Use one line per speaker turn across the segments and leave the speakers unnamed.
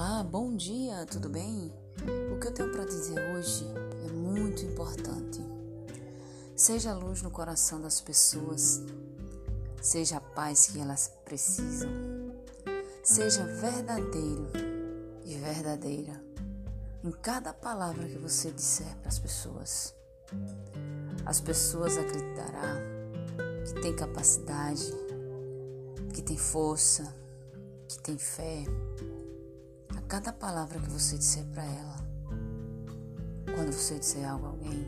Olá, bom dia, tudo bem? O que eu tenho para dizer hoje é muito importante. Seja a luz no coração das pessoas, seja a paz que elas precisam, seja verdadeiro e verdadeira em cada palavra que você disser para as pessoas. As pessoas acreditarão que tem capacidade, que tem força, que tem fé, Cada palavra que você disser para ela, quando você disser algo a alguém,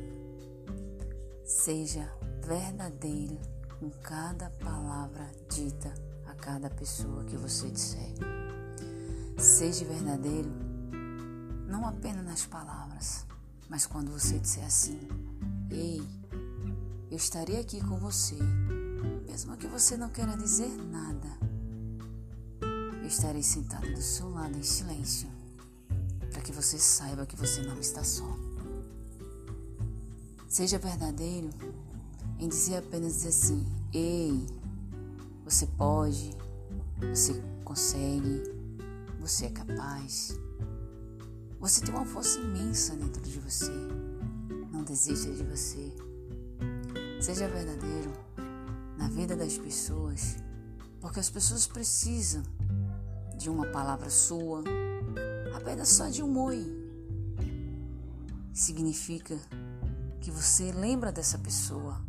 seja verdadeiro em cada palavra dita a cada pessoa que você disser. Seja verdadeiro não apenas nas palavras, mas quando você disser assim: Ei, eu estarei aqui com você, mesmo que você não queira dizer nada. Estarei sentado do seu lado em silêncio, para que você saiba que você não está só. Seja verdadeiro em dizer apenas assim: Ei, você pode, você consegue, você é capaz. Você tem uma força imensa dentro de você. Não desista de você. Seja verdadeiro na vida das pessoas, porque as pessoas precisam de uma palavra sua, apenas só de um oi. Significa que você lembra dessa pessoa,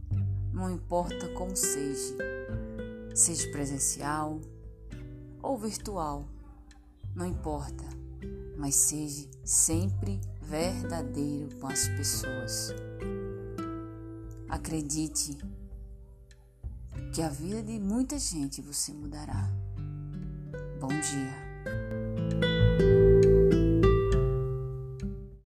não importa como seja, seja presencial ou virtual, não importa mas seja sempre verdadeiro com as pessoas. Acredite que a vida de muita gente você mudará. Bom dia.